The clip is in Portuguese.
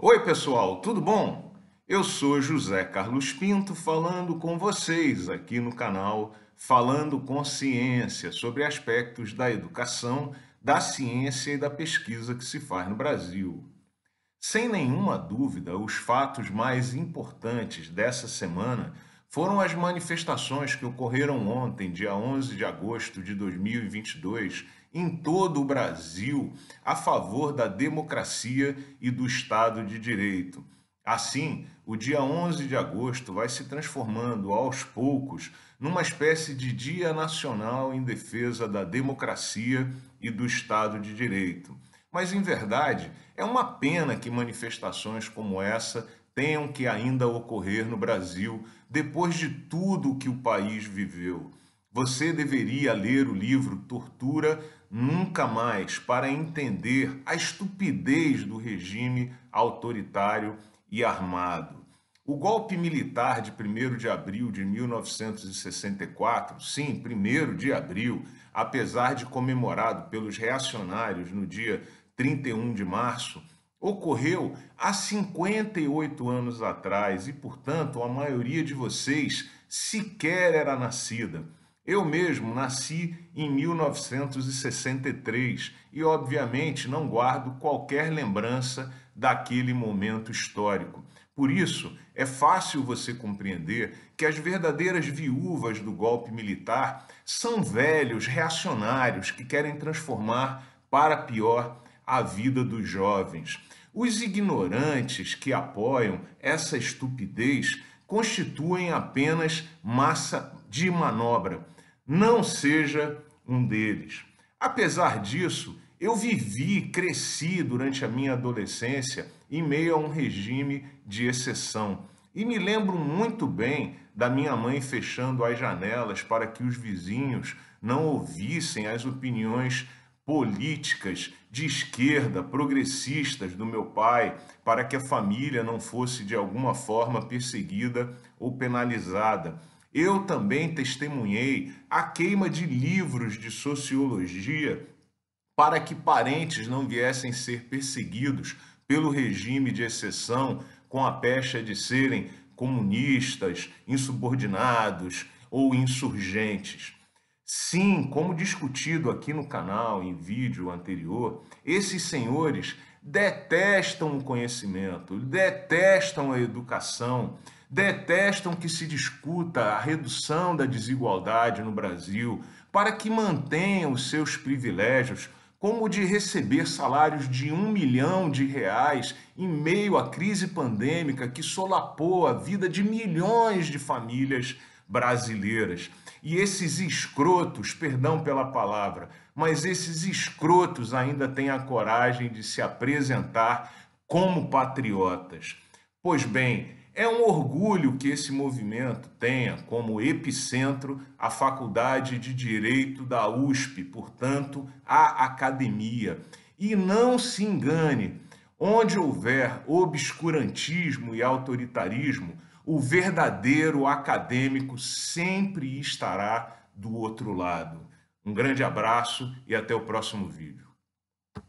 Oi, pessoal, tudo bom? Eu sou José Carlos Pinto falando com vocês aqui no canal Falando com Ciência sobre aspectos da educação, da ciência e da pesquisa que se faz no Brasil. Sem nenhuma dúvida, os fatos mais importantes dessa semana foram as manifestações que ocorreram ontem, dia 11 de agosto de 2022, em todo o Brasil a favor da democracia e do Estado de Direito. Assim, o dia 11 de agosto vai se transformando aos poucos numa espécie de Dia Nacional em defesa da democracia e do Estado de Direito. Mas, em verdade, é uma pena que manifestações como essa tenham que ainda ocorrer no Brasil depois de tudo o que o país viveu. Você deveria ler o livro Tortura Nunca Mais para entender a estupidez do regime autoritário e armado. O golpe militar de 1 de abril de 1964, sim, 1 de abril, apesar de comemorado pelos reacionários no dia 31 de março, ocorreu há 58 anos atrás e, portanto, a maioria de vocês sequer era nascida. Eu mesmo nasci em 1963 e, obviamente, não guardo qualquer lembrança daquele momento histórico. Por isso, é fácil você compreender que as verdadeiras viúvas do golpe militar são velhos reacionários que querem transformar para pior a vida dos jovens. Os ignorantes que apoiam essa estupidez constituem apenas massa de manobra não seja um deles. Apesar disso, eu vivi, cresci durante a minha adolescência em meio a um regime de exceção. E me lembro muito bem da minha mãe fechando as janelas para que os vizinhos não ouvissem as opiniões políticas de esquerda, progressistas do meu pai, para que a família não fosse de alguma forma perseguida ou penalizada. Eu também testemunhei a queima de livros de sociologia para que parentes não viessem ser perseguidos pelo regime de exceção com a pecha de serem comunistas, insubordinados ou insurgentes. Sim, como discutido aqui no canal em vídeo anterior, esses senhores detestam o conhecimento, detestam a educação, detestam que se discuta a redução da desigualdade no Brasil para que mantenham os seus privilégios, como o de receber salários de um milhão de reais em meio à crise pandêmica que solapou a vida de milhões de famílias brasileiras. E esses escrotos, perdão pela palavra, mas esses escrotos ainda têm a coragem de se apresentar como patriotas. Pois bem, é um orgulho que esse movimento tenha como epicentro a Faculdade de Direito da USP, portanto, a academia. E não se engane, onde houver obscurantismo e autoritarismo, o verdadeiro acadêmico sempre estará do outro lado. Um grande abraço e até o próximo vídeo.